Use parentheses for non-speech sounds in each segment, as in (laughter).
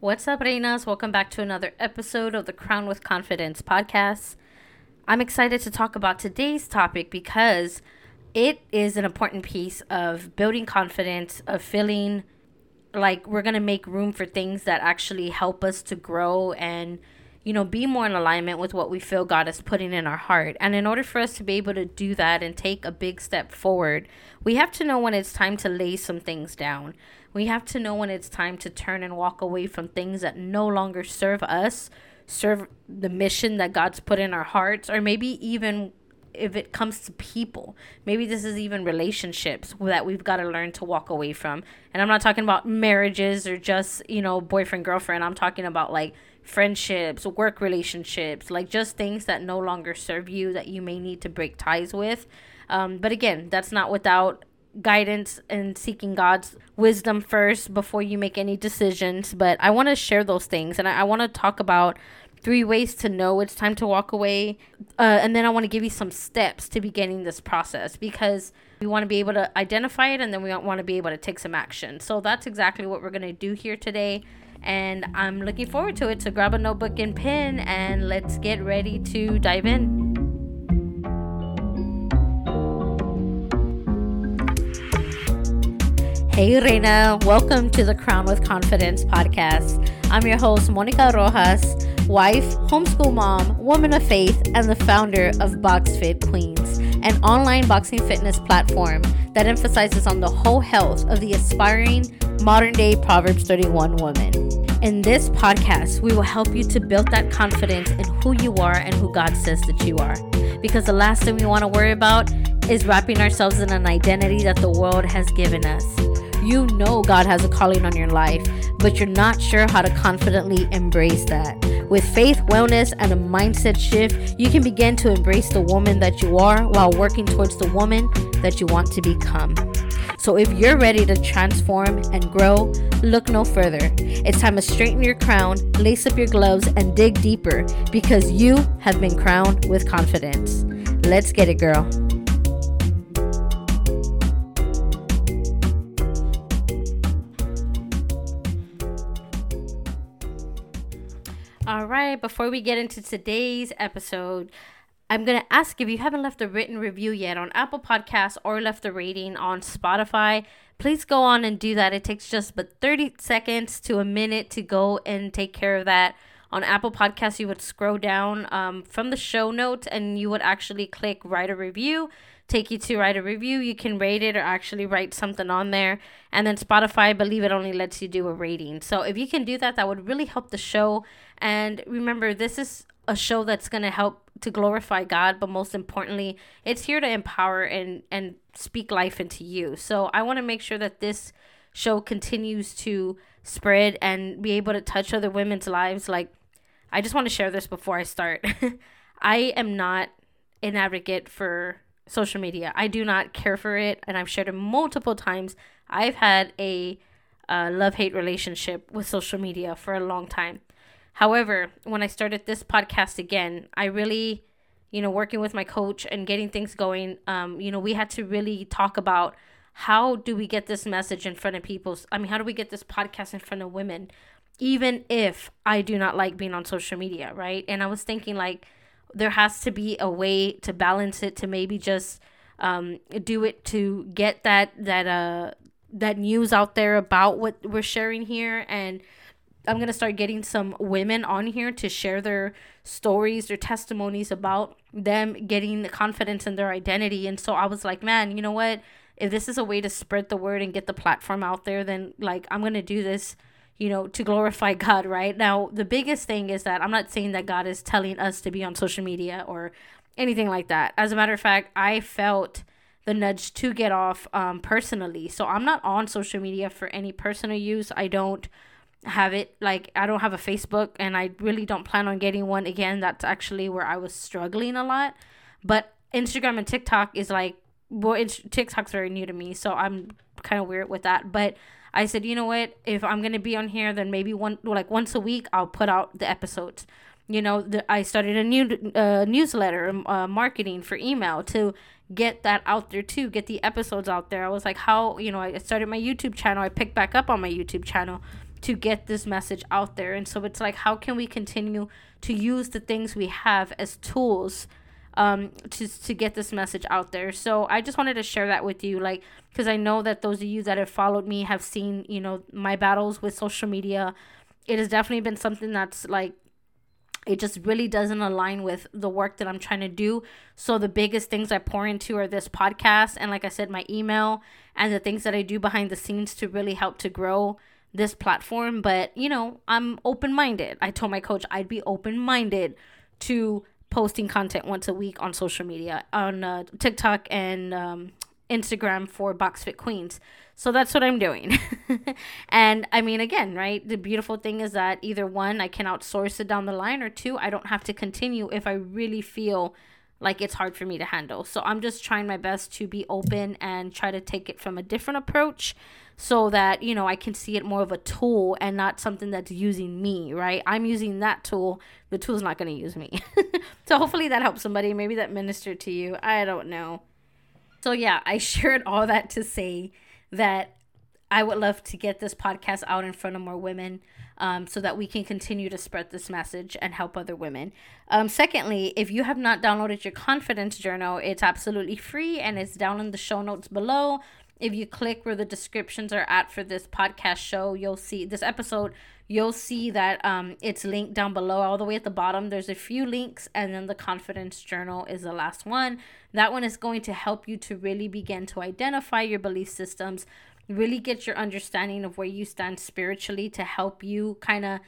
What's up, Reinas? Welcome back to another episode of the Crowned with Confidence podcast. I'm excited to talk about today's topic because it is an important piece of building confidence, of feeling like we're going to make room for things that actually help us to grow and you know, be more in alignment with what we feel God is putting in our heart. And in order for us to be able to do that and take a big step forward, we have to know when it's time to lay some things down. We have to know when it's time to turn and walk away from things that no longer serve us, serve the mission that God's put in our hearts, or maybe even if it comes to people. Maybe this is even relationships that we've got to learn to walk away from. And I'm not talking about marriages or just, you know, boyfriend, girlfriend. I'm talking about like friendships, work relationships, like just things that no longer serve you that you may need to break ties with. Um, but again, that's not without guidance and seeking God's wisdom first before you make any decisions. But I want to share those things and I, I want to talk about three ways to know it's time to walk away. Uh, and then I want to give you some steps to beginning this process because we want to be able to identify it and then we want to be able to take some action. So that's exactly what we're going to do here today. And I'm looking forward to it. So grab a notebook and pen and let's get ready to dive in. Hey, Reina. Welcome to the Crowned with Confidence podcast. I'm your host, Monica Rojas, wife, homeschool mom, woman of faith, and the founder of BoxFit Queens, an online boxing fitness platform that emphasizes on the whole health of the aspiring modern day Proverbs 31 woman. In this podcast, we will help you to build that confidence in who you are and who God says that you are. Because the last thing we want to worry about is wrapping ourselves in an identity that the world has given us. You know God has a calling on your life, but you're not sure how to confidently embrace that. With faith, wellness, and a mindset shift, you can begin to embrace the woman that you are while working towards the woman that you want to become. So if you're ready to transform and grow, look no further. It's time to straighten your crown, lace up your gloves, and dig deeper because you have been crowned with confidence. Let's get it, girl. Before we get into today's episode, I'm going to ask if you haven't left a written review yet on Apple Podcasts or left a rating on Spotify, please go on and do that. It takes just but 30 seconds to a minute to go and take care of that. On Apple Podcasts, you would scroll down um, from the show notes and you would actually click write a review take you to write a review. You can rate it or actually write something on there. And then Spotify, I believe it only lets you do a rating. So if you can do that, that would really help the show. And remember, this is a show that's going to help to glorify God, but most importantly, it's here to empower and and speak life into you. So I want to make sure that this show continues to spread and be able to touch other women's lives like I just want to share this before I start. (laughs) I am not an advocate for social media. I do not care for it, and I've shared it multiple times. I've had a uh, love hate relationship with social media for a long time. However, when I started this podcast again, I really, you know, working with my coach and getting things going, um, you know, we had to really talk about how do we get this message in front of people? I mean, how do we get this podcast in front of women? Even if I do not like being on social media, right? And I was thinking, like, there has to be a way to balance it to maybe just um, do it to get that that uh that news out there about what we're sharing here and I'm going to start getting some women on here to share their stories, their testimonies about them getting the confidence in their identity. And so I was like, man, you know what? If this is a way to spread the word and get the platform out there, then like I'm going to do this you know, to glorify (laughs) God, right? Now, the biggest thing is that I'm not saying that God is telling us to be on social media or anything like that. As a matter of fact, I felt the nudge to get off um, personally. So I'm not on social media for any personal use. I don't have it like I don't have a Facebook and I really don't plan on getting one again. That's actually where I was struggling a lot. But Instagram and TikTok is like well, TikTok's very new to me, so I'm kind of weird with that. But I said, you know what? If I'm gonna be on here, then maybe one like once a week I'll put out the episodes. You know, the, I started a new uh, newsletter, uh, marketing for email to get that out there too, get the episodes out there. I was like, how you know, I started my YouTube channel. I picked back up on my YouTube channel. to get this message out there. And so it's like, how can we continue to use the things we have as tools um, to, to get this message out there? So I just wanted to share that with you, like, because I know that those of you that have followed me have seen, you know, my battles with social media. It has definitely been something that's like it just really doesn't align with the work that I'm trying to do. So the biggest things I pour into are this podcast and like I said my email and the things that I do behind the scenes to really help to grow this platform, but you know, I'm open-minded. I told my coach I'd be open-minded to posting content once a week on social media on uh, TikTok and um, Instagram for Box Fit Queens. So that's what I'm doing. (laughs) and I mean, again, right? The beautiful thing is that either one, I can outsource it down the line, or two, I don't have to continue if I really feel like it's hard for me to handle. So I'm just trying my best to be open and try to take it from a different approach so that, you know, I can see it more of a tool and not something that's using me, right? I'm using that tool. The tool's not going to use me. (laughs) so hopefully that helps somebody. Maybe that ministered to you. I don't know. So yeah, I (laughs) shared all that to say that I would love to get this podcast out in front of more women um, so that we can continue to spread this message and help other women. Um, secondly, if you have not downloaded your confidence journal, it's absolutely free and it's down in the show notes below. If you click where the descriptions are at for this podcast show, you'll see this episode. You'll see that um, it's linked down below, all the way at the bottom. There's a few links, and then the confidence journal is the last one. That one is going to help you to really begin to identify your belief systems, really get your understanding of where you stand spiritually to help you kind of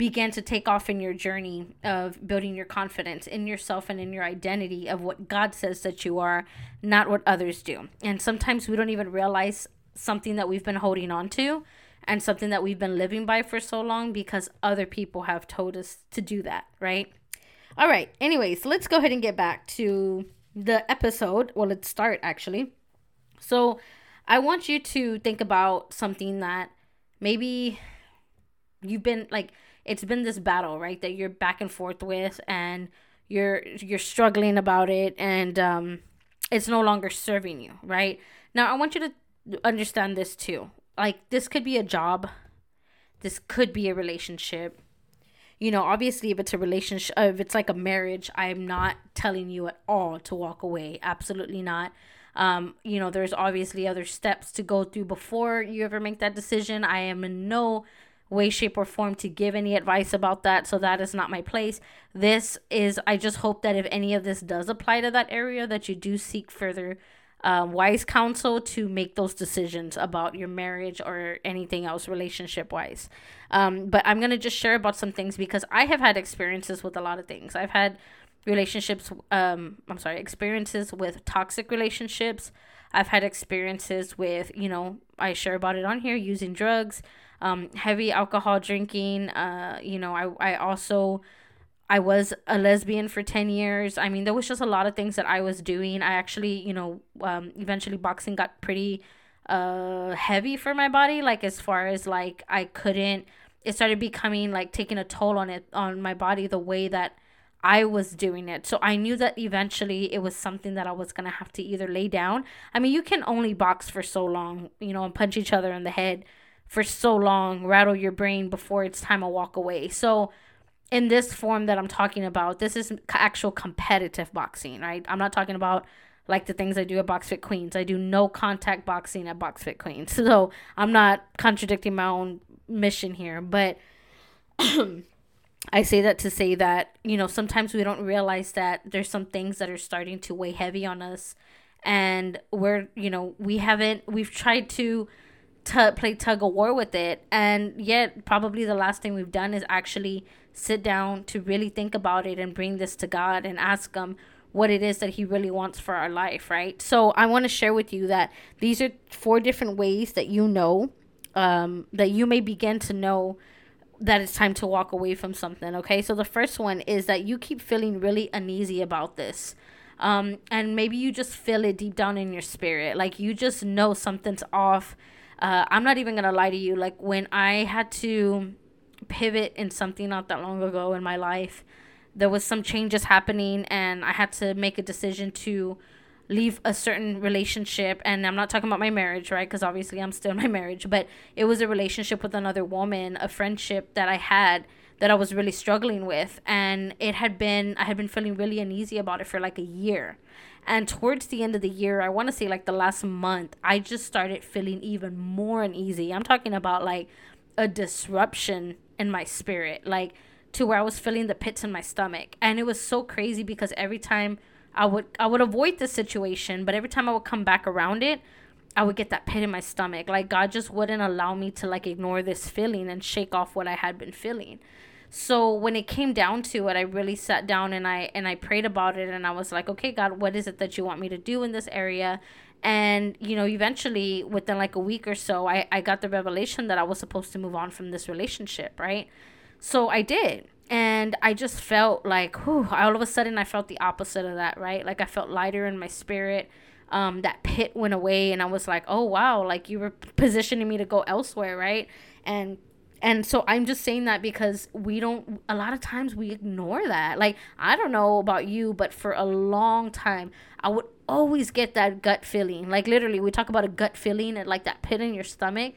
begin to take off in your journey of building your confidence in yourself and in your identity of what God says that you are, not what others do. And sometimes we don't even realize something that we've been holding on to and something that we've been living by for so long because other people have told us to do that, right? All right. Anyways, let's go ahead and get back to the episode. Well, let's start actually. So, I want you to think about something that maybe you've been like it's been this battle, right? That you're back and forth with and you're you're struggling about it and um it's no longer serving you, right? Now, I want you to understand this too. Like this could be a job. This could be a relationship you know, obviously, if it's a relationship, if it's like a marriage, I'm not telling you at all to walk away. Absolutely not. Um, you know, there's obviously other steps to go through before you ever make that decision. I am in no way, shape, or form to give any advice about that. So that is not my place. This is, I just hope that if any of this does apply to that area, that you do seek further um, wise counsel to make those decisions about your marriage or anything else relationship wise. Um, but I'm going to just share about some things because I have had experiences with a lot of things. I've had relationships, um, I'm sorry, experiences with toxic relationships. I've had experiences with, you know, I share about it on here using drugs, um, heavy alcohol drinking. Uh, you know, I, I also I was a lesbian for 10 years. I mean, there was just a lot of things that I was doing. I actually, you know, um, eventually boxing got pretty uh heavy for my body like as far as like I couldn't it started becoming like taking a toll on it on my body the way that I was doing it. So I knew that eventually it was something that I was going to have to either lay down. I mean, you can only box for so long, you know, and punch each other in the head for so long, rattle your brain before it's time to walk away. So in this form that I'm talking about, this is actual competitive boxing, right? I'm not talking about like the things I do at Box Fit Queens. I do no contact boxing at Box Fit Queens. (laughs) So I'm not contradicting my own mission here, but (clears throat) I say that to say that, you know, sometimes we don't realize that there's some things that are starting to weigh heavy on us and we're, you know, we haven't we've tried to to play tug of war with it and yet probably the last thing we've done is actually sit down to really think about it and bring this to God and ask Him what it is that He really wants for our life, right? So I want to share with you that these are four different ways that you know, um, that you may begin to know that it's time to walk away from something, okay? So the first one is that you keep feeling really uneasy about this. Um, and maybe you just feel it deep down in your spirit. Like you just know something's off. Uh, I'm not even gonna lie to you. Like when I had to pivot in something not that long ago in my life. There was some changes happening and I had to make a decision to leave a certain relationship and i'm not talking about my marriage right because obviously i'm still in my marriage but it was a relationship with another woman a friendship that i had that i was really struggling with and it had been i had been feeling really uneasy about it for like a year. And towards the end of the year i want to say like the last month i just started feeling even more uneasy. I'm talking about like a disruption in my spirit like to where i was feeling the pits in my stomach. And it was so crazy because every time I would I would avoid the situation, but every time I would come back around it, I would get that pit in my stomach. Like God just wouldn't allow me to like ignore this feeling and shake off what I had been feeling. So when it came down to it, I really sat down and I and I prayed about it and I was like, "Okay, God, what is it that you want me to do in this area?" And you know, eventually within like a week or so, I I got the revelation that I was supposed to move on from this relationship, right? So I did and I just felt like, whew, all of a sudden I felt the opposite of that, right? Like I felt lighter in my spirit. Um, that pit went away, and I was like, oh wow, like you were positioning me to go elsewhere, right? And and so I'm just saying that because we don't a lot of times we ignore that. Like I don't know about you, but for a long time I would always get that gut feeling. Like literally we talk about a gut feeling and like that pit in your stomach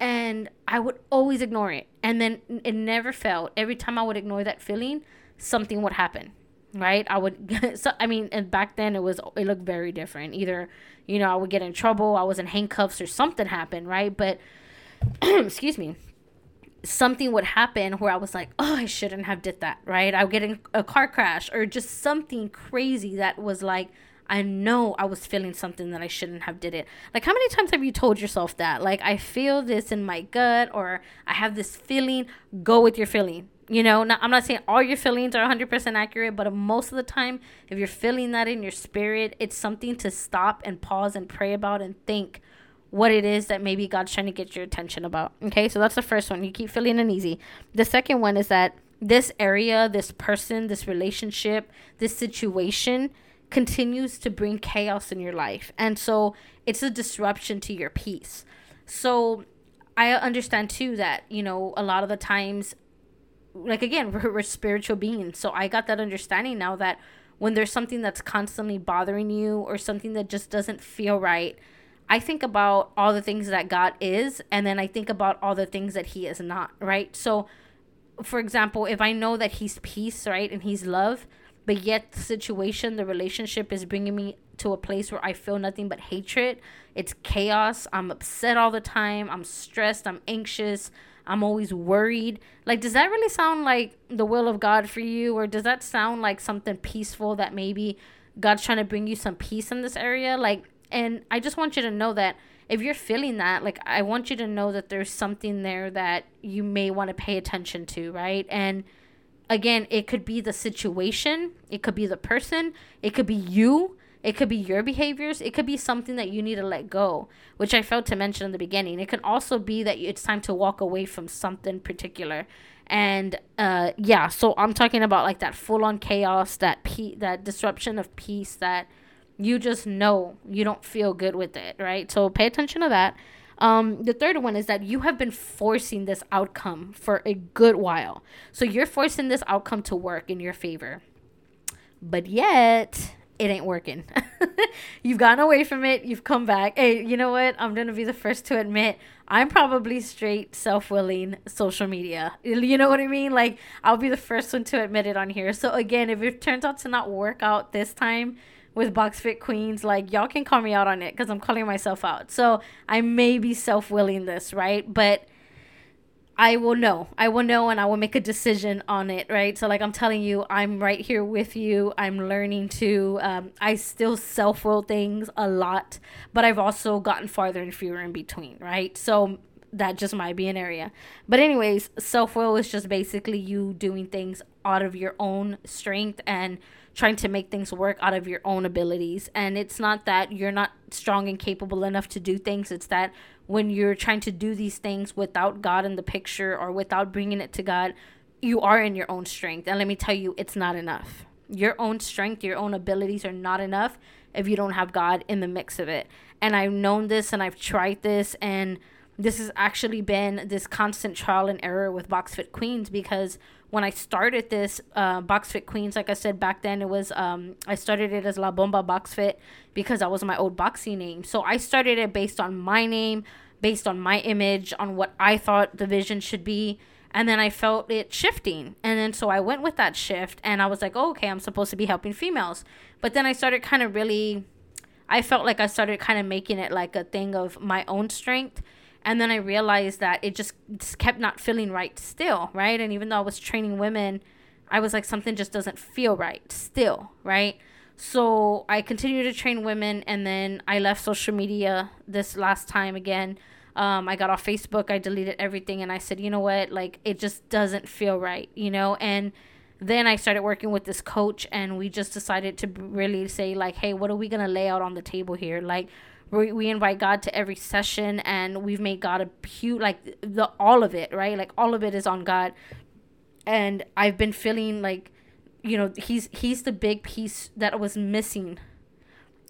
and I would always ignore it. And then it never failed. Every time I would ignore that feeling, something would happen. Right? I would (laughs) so I mean, and back then it was it looked very different. Either, you know, I would get in trouble, I was in handcuffs or something happened, right? But (clears throat) excuse me. Something would happen where I was like, "Oh, I shouldn't have did that." Right? I would get in a car crash or just something crazy that was like I know I was feeling something that I shouldn't have did it. Like how many times have you told yourself that? Like I feel this in my gut or I have this feeling, go with your feeling. You know, not, I'm not saying all your feelings are 100% accurate, but most of the time if you're feeling that in your spirit, it's something to stop and pause and pray about and think what it is that maybe God's trying to get your attention about. Okay? So that's the first one. You keep feeling uneasy. The second one is that this area, this person, this relationship, this situation continues to bring chaos in your life. And so it's a disruption to your peace. So I understand too that, you know, a lot of the times, like again, (laughs) we're, we're spiritual beings. So I got that understanding now that when there's something that's constantly bothering you or something that just doesn't feel right, I think about all the things that God is, and then I think about all the things that He is not, right? So, for example, if I know that He's peace, right, and He's love, but yet the situation the relationship is bringing me to a place where i feel nothing but hatred. It's chaos. I'm upset all the time. I'm stressed. I'm anxious. I'm always worried. Like does that really sound like the will of god for you? Or does that sound like something peaceful that maybe god's trying to bring you some peace in this area? Like and i just want you to know that if you're feeling that like i want you to know that there's something there that you may want to pay attention to right? And again, it could be the situation, it could be the person, it could be you, it could be your behaviors, it could be something that you need to let go, which I failed to mention in the beginning. It can also be that it's time to walk away from something particular. And uh yeah, so I'm talking about like that full on chaos, that pe- that disruption of peace that you just know you don't feel good with it, right? So pay attention to that. Um, the third one is that you have been forcing this outcome for a good while. So you're forcing this outcome to work in your favor. But yet, it ain't working. (laughs) You've gotten away from it. You've come back. Hey, you know what? I'm going to be the first to admit I'm probably straight self willing social media. You know what I mean? Like, I'll be the first one to admit it on here. So, again, if it turns out to not work out this time, with Box Fit Queens, like y'all can call me out on it because I'm calling myself out. So I may be self willing this, right? But I will know. I will know and I will make a decision on it, right? So, like I'm telling you, I'm right here with you. I'm learning to, um, I still self will things a lot, but I've also gotten farther and fewer in between, right? So, that just might be an area. But, anyways, self will is just basically you doing things out of your own strength and trying to make things work out of your own abilities. And it's not that you're not strong and capable enough to do things, it's that when you're trying to do these things without God in the picture or without bringing it to God, you are in your own strength. And let me tell you, it's not enough. Your own strength, your own abilities are not enough if you don't have God in the mix of it. And I've known this and I've tried this and this has actually been this constant trial and error with box fit queens because when i started this uh, box fit queens like i said back then it was um, i started it as la bomba box fit because that was my old boxing name. So i started it based on my name based on my image on what i thought the vision should be and then i felt it shifting. And then so i went with that shift and i was like oh, okay i'm supposed to be helping females. But then i started kind of really i felt like i started kind of making it like a thing of my own strength and then I realized that it just, just kept not feeling right still, right? And even though I was training women, I was like, something just doesn't feel right still, right? So I continued to train women, and then I left social media this last time again. Um, I got off Facebook, I deleted everything, and I said, you know what? Like, it just doesn't feel right, you know? And then I started working with this coach, and we just decided to really say, like, hey, what are we going to lay out on the table here? Like, we, we invite God to every session and we've made God a huge like the all of it, right? Like all of it is on God. And I've been feeling like you know, he's he's the big piece that was missing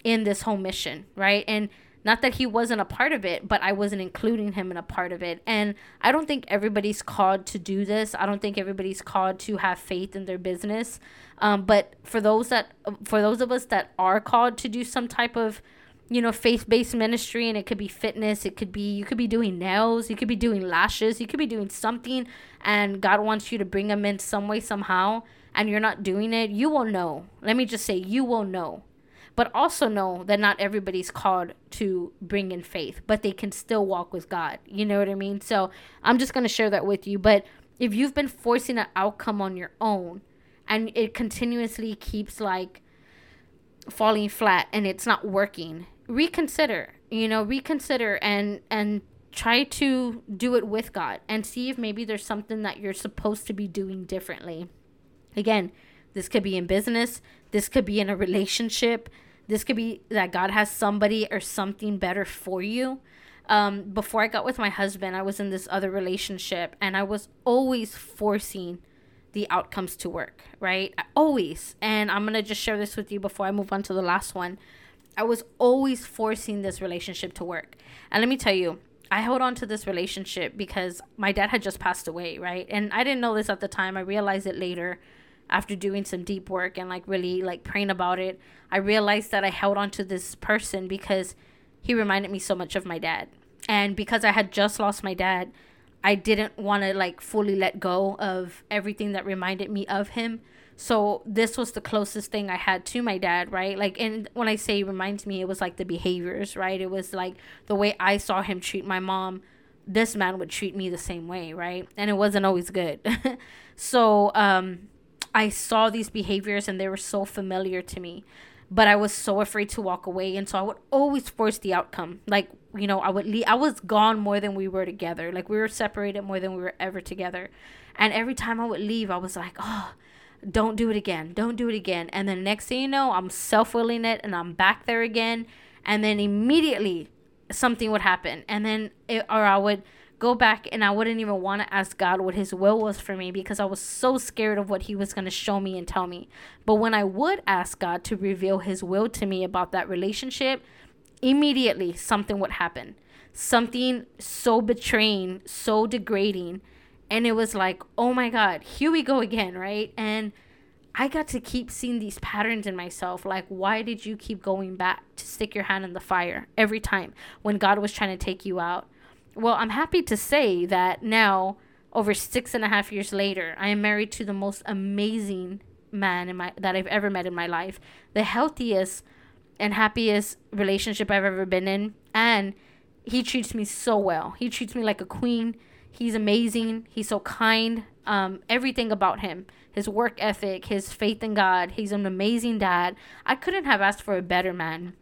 in this whole mission, right? And not that he wasn't a part of it, but I wasn't including him in a part of it. And I don't think everybody's called to do this. I don't think everybody's called to have faith in their business. Um, but for those that, for those of us that are called to do some type of you know faith-based ministry and it could be fitness it could be you could be doing nails you could be doing lashes you could be doing something and god wants you to bring them in some way somehow and you're not doing it you will know. Let me just say you will know. But also know that not everybody's called to bring in faith but they can still walk with god. You know what i mean? So i'm just going to share that with you. But if you've been forcing an outcome on your own and it continuously keeps like falling flat and it's not working reconsider you know reconsider and and try to do it with god and see if maybe there's something that you're supposed to be doing differently. Again this could be in business this could be in a relationship this could be that god has somebody or something better for you. Um, before i got with my husband i was in this other relationship and i was always forcing the outcomes to work right? Always. And i'm gonna just share this with you before i move on to the last one I was always forcing this relationship to work. And let me tell you, I held on to this relationship because my dad had just passed away, right? And I didn't know this at the time. I realized it later after doing some deep work and like really like praying about it. I realized that I held on to this person because he reminded me so much of my dad. And because I had just lost my dad, I didn't want to like fully let go of everything that reminded me of him. So this was the closest thing I had to my dad, right? Like, and when I say reminds me, it was like the behaviors, right? It was like the way I saw him treat my mom. This man would treat me the same way, right? And it wasn't always good. (laughs) so um, I saw these behaviors and they were so familiar to me. But I was so afraid to walk away. And so I would always force the outcome. Like, you know, I would leave. I was gone more than we were together. Like, we were separated more than we were ever together. And every time I would leave, I was like, oh, don't do it again. Don't do it again. And then next thing you know, I'm self willing it and I'm back there again. And then immediately something would happen. And then, it, or I would go back and I wouldn't even want to ask God what His will was for me because I was so scared of what He was going to show me and tell me. But when I would ask God to reveal His will to me about that relationship, immediately something would happen. Something so betraying, so degrading and it was like, oh my God, here we go again, right? And I got to keep seeing these patterns in myself. Like, why did you keep going back to stick your hand in the fire every time when God was trying to take you out? Well, I'm happy to say that now, over six and a half years later, I am married to the most amazing man in my that I've ever met in my life, the healthiest and happiest relationship I've ever been in, and he treats me so well. He treats me like a queen. He's amazing. He's so kind. Um, everything about him, his work ethic, his faith in God. He's an amazing dad. I couldn't have asked for a better man.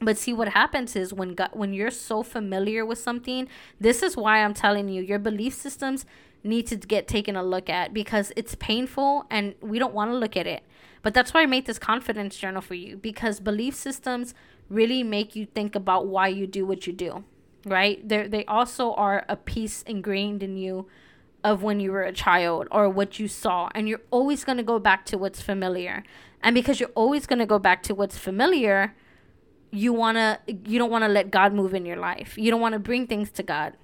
But see what happens is when God, when you're so familiar with something, this is why I'm telling you your belief systems need to get taken a look at because it's painful and we don't want to look at it. But that's why I made this confidence journal for you because belief systems really make you think about why you do what you do right? They they also are a piece ingrained in you of when you were a child or what you saw and you're always going to go back to what's familiar. And because you're always going to go back to what's familiar, you want to you don't want to let God move in your life. You don't want to bring things to God.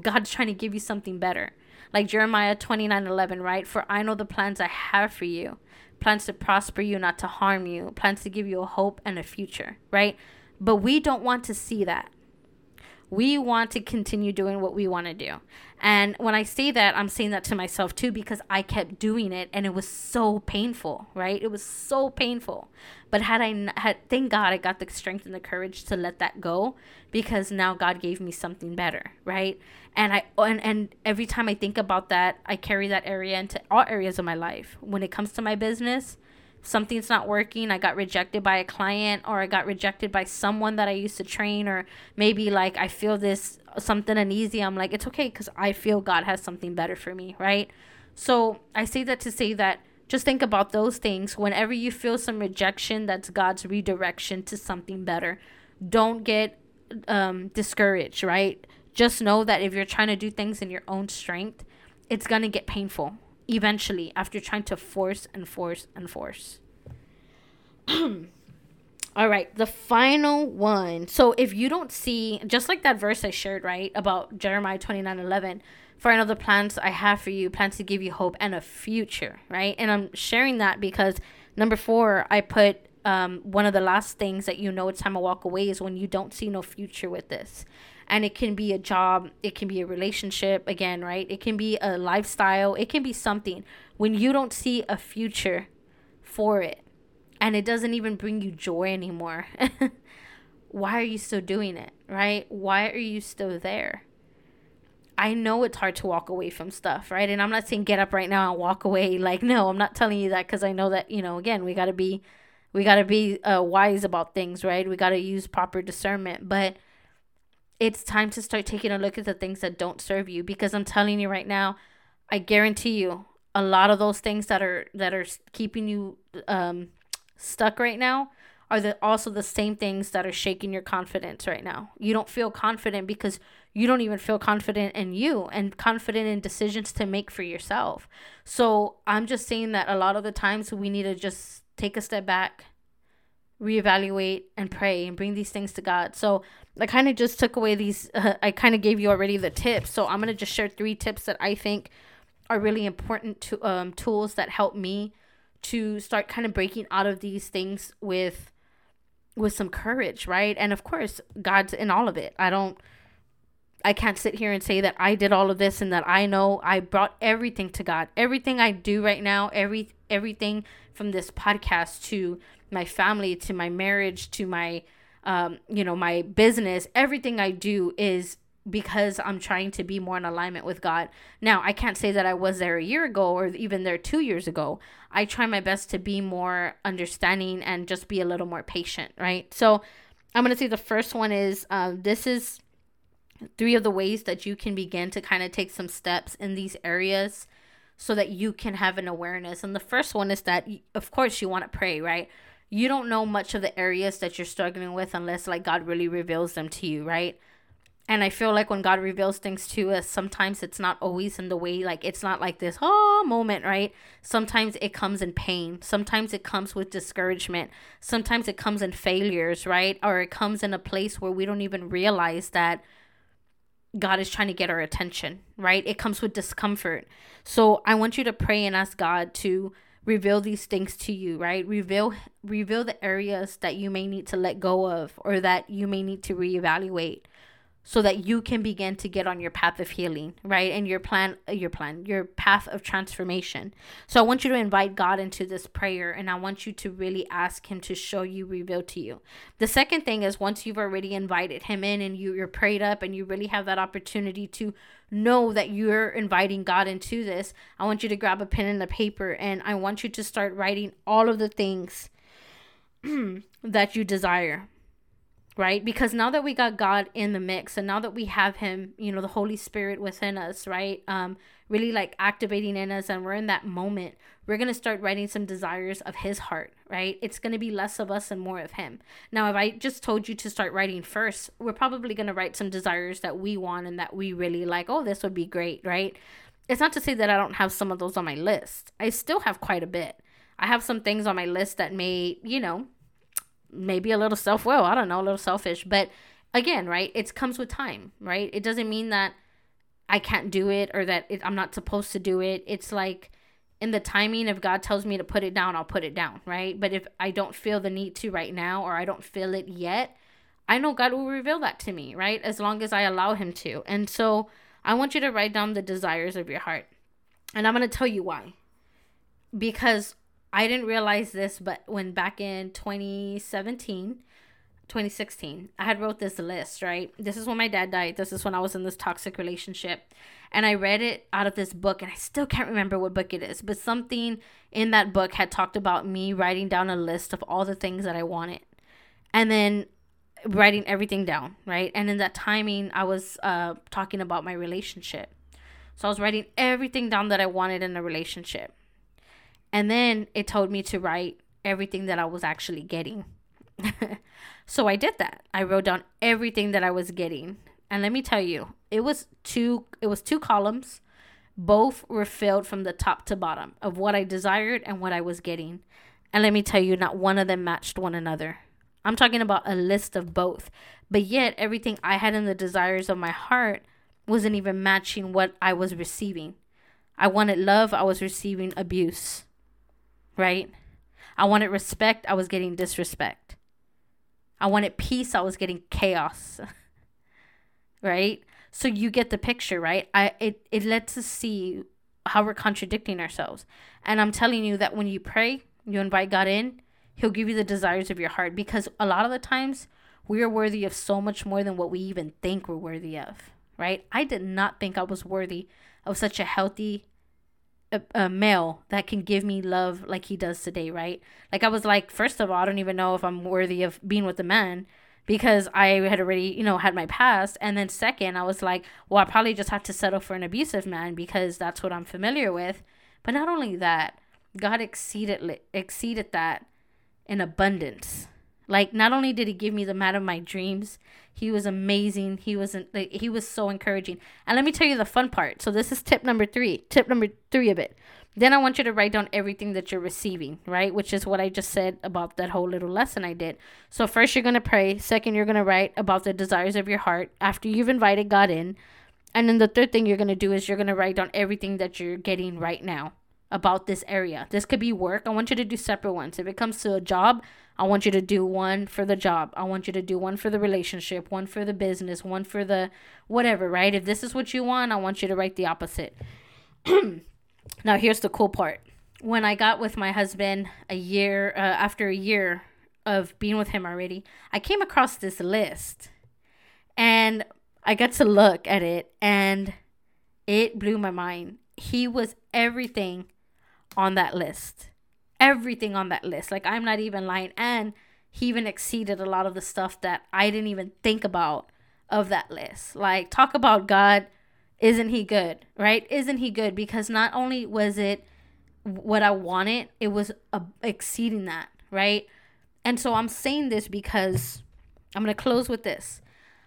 God's trying to give you something better. Like Jeremiah 29 11, right? For I know the plans I have for you plans to prosper you, not to harm you, plans to give you a hope and a future, right? But we don't want to see that. We want to continue doing what we want to do. And when I say that, I'm saying that to myself too because I kept doing it and it was so painful, right? It was so painful. But had I had thank God I got the strength and the courage to let that go because now God gave me something better, right? And I and and every time I think about that, I carry that area into all areas of my life. When it comes to my business, something's not working, I got rejected by a client or I got rejected by someone that I used to train or maybe like I feel this something uneasy, I'm like it's okay cuz I feel God has something better for me, right? So, I say that to say that just think about those things whenever you feel some rejection that's God's redirection to something better. Don't get um discouraged, right? Just know that if you're trying to do things in your own strength, it's going to get painful eventually after trying to force and force and force. (clears throat) All right, the final one. So if you don't see, just like that verse I shared, right, about Jeremiah 29 11, for I know the plans I have for you, plans to give you hope and a future, right? And I'm sharing that because number four, I put um, one of the last things that you know it's time to walk away is when you don't see no future with this and it can be a job it can be a relationship again right it can be a lifestyle it can be something when you don't see a future for it and it doesn't even bring you joy anymore (laughs) why are you still doing it right why are you still there I know it's hard to walk away from stuff, right? And I'm not saying get up right now and walk away. Like, no, I'm not telling you that because I know that, you know, again, we got to be, we got to be uh, wise about things, right? We got to use proper discernment. But it's time to start taking a look at the things that don't serve you because I'm telling you right now, I guarantee you a lot of those things that are that are keeping you um stuck right now are the also the same things that are shaking your confidence right now. You don't feel confident because you don't even feel confident in you and confident in decisions to make for yourself. So, I'm just saying that a lot of the times we need to just take a step back, reevaluate and pray and bring these things to God. So I kind of just took away these, uh, (laughs) I kind of gave you already the tips. So I'm going to just share three tips that I think are really important to um, tools that help me to start kind of breaking out of these things with with some courage, right? And of course, God's in all of it. I don't I can't sit here and say that I did all of this and that I know I brought everything to God. Everything I do right now, every everything from this podcast to my family to my marriage to my um, you know my business everything i do is because i'm trying to be more in alignment with god. Now i can't say that i was there a year ago or even there two years ago. I try my best to be more understanding and just be a little more patient right? So i'm going to say the first one is uh, this is three of the ways that you can begin to kind of take some steps in these areas so that you can have an awareness. And the first one is that of course you want to pray right you don't know much of the areas that you're struggling with unless like God really reveals them to you, right? And I feel like when God reveals things to us, sometimes it's not always in the way, like it's not like this, oh, moment, right? Sometimes it comes in pain. Sometimes it comes with discouragement. Sometimes it comes in failures, right? Or it comes in a place where we don't even realize that God is trying to get our attention, right? It comes with discomfort. So I want you to pray and ask God to reveal these things to you right? Reveal reveal the areas that you may need to let go of or that you may need to reevaluate so that you can begin to get on your path of healing, right? And your plan, uh, your plan, your path of transformation. So I want you to invite God into this prayer and I want you to really ask Him to show you, reveal to you. The second thing is once you've already invited Him in and you, you're prayed up and you really have that opportunity to know that you're inviting God into this, I want you to grab a pen and a paper and I want you to start writing all of the things (clears throat) that you desire right? Because now that we got God in the mix and now that we have him, you know, the Holy Spirit within us, right? Um really like activating in us and we're in that moment, we're going to start writing some desires of his heart, right? It's going to be less of us and more of him. Now, if I just told you to start writing first, we're probably going to write some desires that we want and that we really like. Oh, this would be great, right? It's not to say that I don't have some of those on my list. I still have quite a bit. I have some things on my list that may, you know, maybe a little self will, I don't know, a little selfish, but again, right? It comes with time, right? It doesn't mean that I can't do it or that it, I'm not supposed to do it. It's like in the timing, if God tells me to put it down, I'll put it down, right? But if I don't feel the need to right now or I don't feel it yet, I know God will reveal that to me, right? As long as I allow Him to. And so I want you to write down the desires of your heart. And I'm going to tell you why. Because I didn't realize this, but when back in 2017, 2016 i had wrote this list right? This is when my dad died. This is when i was in this toxic relationship. And i read it out of this book and i still can't remember what book it is but something in that book had talked about me writing down a list of all the things that i wanted and then writing everything down right? And in that timing i was uh, talking about my relationship. So i was writing everything down that i wanted in a relationship and then it told me to write everything that i was actually getting (laughs) so I did that. I wrote down everything that I was getting. And let me tell you, it was two it was two columns. Both were filled from the top to bottom of what I desired and what I was getting. And let me tell you, not one of them matched one another. I'm talking about a list of both. But yet everything I had in the desires of my heart wasn't even matching what I was receiving. I wanted love, I was receiving abuse. Right? I wanted respect, I was getting disrespect. I wanted peace, I was getting chaos. (laughs) right? So you get the picture, right? I it it lets us see how we're contradicting ourselves. And I'm telling you that when you pray, you invite God in, he'll give you the desires of your heart because a lot of the times we are worthy of so much more than what we even think we're worthy of, right? I did not think I was worthy of such a healthy a, a, male that can give me love like he does today, right? Like I was like, first of all, I don't even know if I'm worthy of being with a man because I had already, you know, had my past. And then second, I was like, well, I probably just have to settle for an abusive man because that's what I'm familiar with. But not only that, God exceeded exceeded that in abundance. Like not only did he give me the man of my dreams, he was amazing. He was like, he was so encouraging. And let me tell you the fun part. So this is tip number 3. Tip number 3 of it. Then I want you to write down everything that you're receiving, right? Which is what I just said about that whole little lesson I did. So first you're going to pray, second you're going to write about the desires of your heart after you've invited God in. And then the third thing you're going to do is you're going to write down everything that you're getting right now about this area. This could be work. I want you to do separate ones. If it comes to a job, I want you to do one for the job. I want you to do one for the relationship, one for the business, one for the whatever, right? If this is what you want, I want you to write the opposite. (clears throat) now, here's the cool part. When I got with my husband a year, uh, after a year of being with him already, I came across this list and I got to look at it and it blew my mind. He was everything on that list. Everything on that list. Like, I'm not even lying. And he even exceeded a lot of the stuff that I didn't even think about of that list. Like, talk about God. Isn't he good? Right? Isn't he good? Because not only was it what I wanted, it was uh, exceeding that. Right? And so I'm saying this because I'm going to close with this.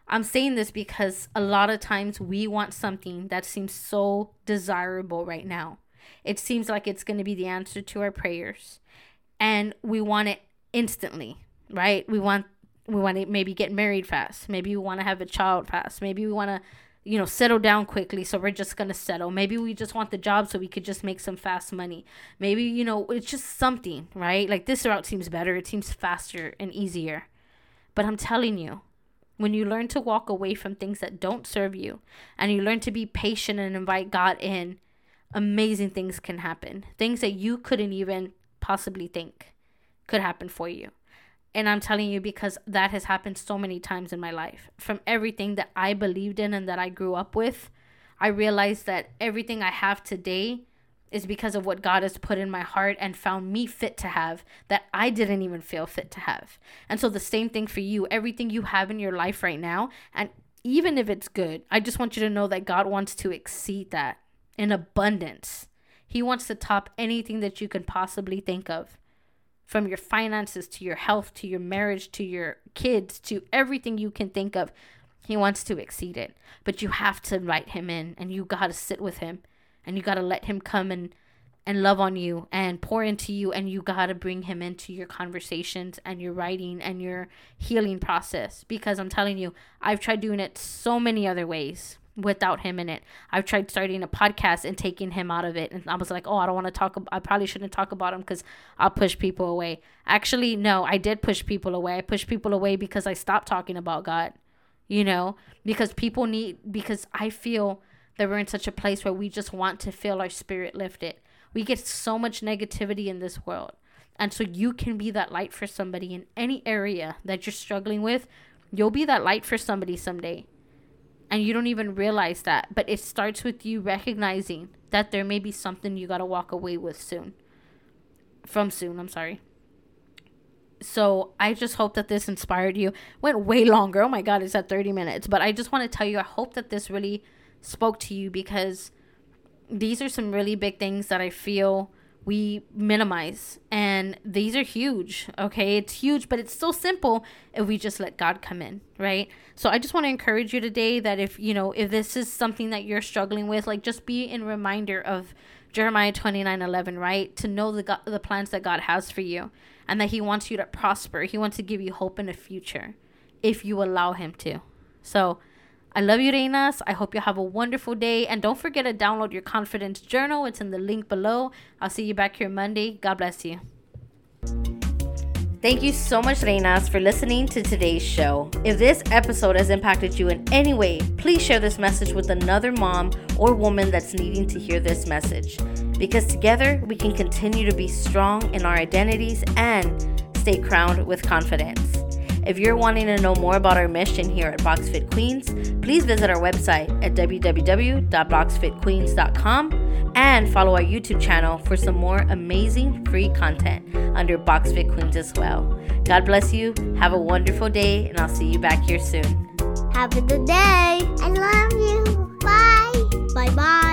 I'm saying this because a lot of times we want something that seems so desirable right now. It seems like it's going to be the answer to our prayers. And we want it instantly, right? We want we want to maybe get married fast. Maybe we want to have a child fast. Maybe we want to you know, settle down quickly. So we're just going to settle. Maybe we just want the job so we could just make some fast money. Maybe, you know, it's just something, right? Like this route seems better. It seems faster and easier. But I'm telling you, when you learn to walk away from things that don't serve you and you learn to be patient and invite God in, amazing things can happen. Things that you couldn't even possibly think could happen for you. And I'm telling you because that has happened so many times in my life. From everything that I believed in and that I grew up with, I realized that everything I have today is because of what God has put in my heart and found me fit to have that I didn't even feel fit to have. And so the same thing for you, everything you have in your life right now, and even if it's good, I just want you to know that God wants to exceed that in abundance. He wants to top anything that you can possibly think of. From your finances to your health to your marriage to your kids to everything you can think of, he wants to exceed it. But you have to invite him in and you got to sit with him and you got to let him come and and love on you and pour into you and you got to bring him into your conversations and your writing and your healing process because I'm telling you I've tried doing it so many other ways without him in it. I've tried starting a podcast and taking him out of it. And I was like, oh, I don't want to talk. I probably shouldn't talk about him because I'll push people away. Actually, no, I did push people away. I pushed people away because I stopped talking about God, you know, because people need, because I feel that we're in such a place where we just want to feel our spirit lifted. We get so much negativity in this world. And so you can be that light for somebody in any area that you're struggling with. You'll be that light for somebody someday and you don't even realize that. But it starts with you recognizing that there may be something you got to walk away with soon. From soon, I'm sorry. So I just hope that this inspired you. Went way longer. Oh my God, it's at 30 minutes. But I just want to tell you, I hope that this really spoke to you because these are some really big things that I feel we minimize. And these are huge, okay? It's huge, but it's so simple if we just let God come in, right? So I just want to encourage you today that if, you know, if this is something that you're struggling with, like just be in reminder of Jeremiah 29 11, right? To know the, God, the plans that God has for you and that He wants you to prosper. He wants to give you hope in the future if you allow Him to. So, I love you, Reinas. I hope you have a wonderful day. And don't forget to download your confidence journal. It's in the link below. I'll see you back here Monday. God bless you. Thank you so much, Reinas, for listening to today's show. If this episode has impacted you in any way, please share this message with another mom or woman that's needing to hear this message. Because together we can continue to be strong in our identities and stay crowned with confidence. If you're wanting to know more about our mission here at BoxFit Queens, please visit our website at www.boxfitqueens.com and follow our YouTube channel for some more amazing free content under BoxFit Queens as well. God bless you. Have a wonderful day, and I'll see you back here soon. Have a good day. I love you. Bye. Bye bye.